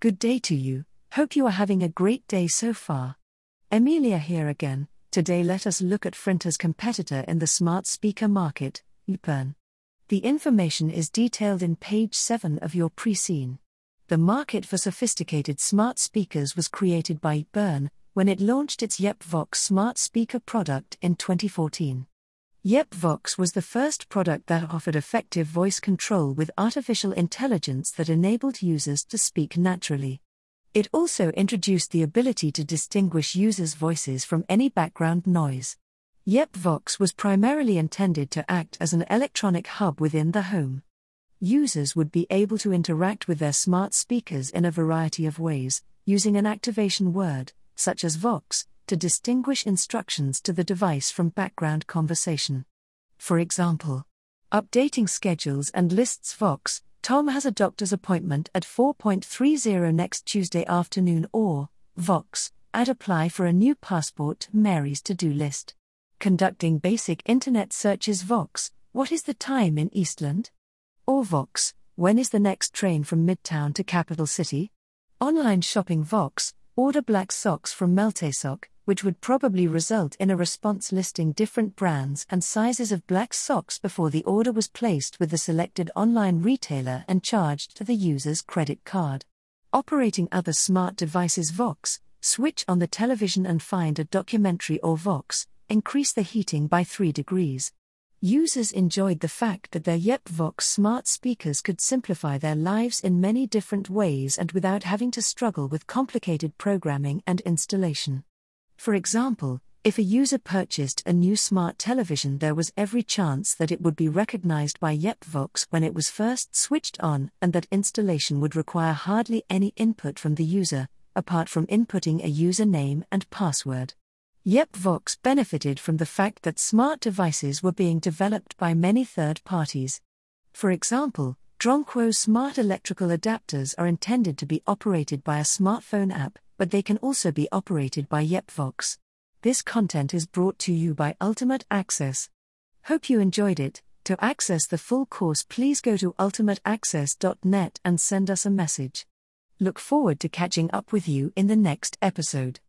Good day to you, hope you are having a great day so far. Emilia here again. Today let us look at Frinta's competitor in the smart speaker market, Upern. The information is detailed in page 7 of your pre-seen. The market for sophisticated smart speakers was created by Upern when it launched its YepVox smart speaker product in 2014. YepVox was the first product that offered effective voice control with artificial intelligence that enabled users to speak naturally. It also introduced the ability to distinguish users' voices from any background noise. YepVox was primarily intended to act as an electronic hub within the home. Users would be able to interact with their smart speakers in a variety of ways, using an activation word, such as Vox, to distinguish instructions to the device from background conversation. For example, updating schedules and lists Vox, Tom has a doctor's appointment at 4.30 next Tuesday afternoon, or Vox, add apply for a new passport to Mary's to do list. Conducting basic internet searches Vox, what is the time in Eastland? Or Vox, when is the next train from Midtown to Capital City? Online shopping Vox, order black socks from Meltesock, which would probably result in a response listing different brands and sizes of black socks before the order was placed with the selected online retailer and charged to the user's credit card. Operating other smart devices Vox, switch on the television and find a documentary or Vox, increase the heating by 3 degrees. Users enjoyed the fact that their YepVox smart speakers could simplify their lives in many different ways and without having to struggle with complicated programming and installation. For example, if a user purchased a new smart television, there was every chance that it would be recognized by YepVox when it was first switched on, and that installation would require hardly any input from the user, apart from inputting a username and password. YepVox benefited from the fact that smart devices were being developed by many third parties. For example, Dronquo smart electrical adapters are intended to be operated by a smartphone app, but they can also be operated by YepVox. This content is brought to you by Ultimate Access. Hope you enjoyed it. To access the full course, please go to ultimateaccess.net and send us a message. Look forward to catching up with you in the next episode.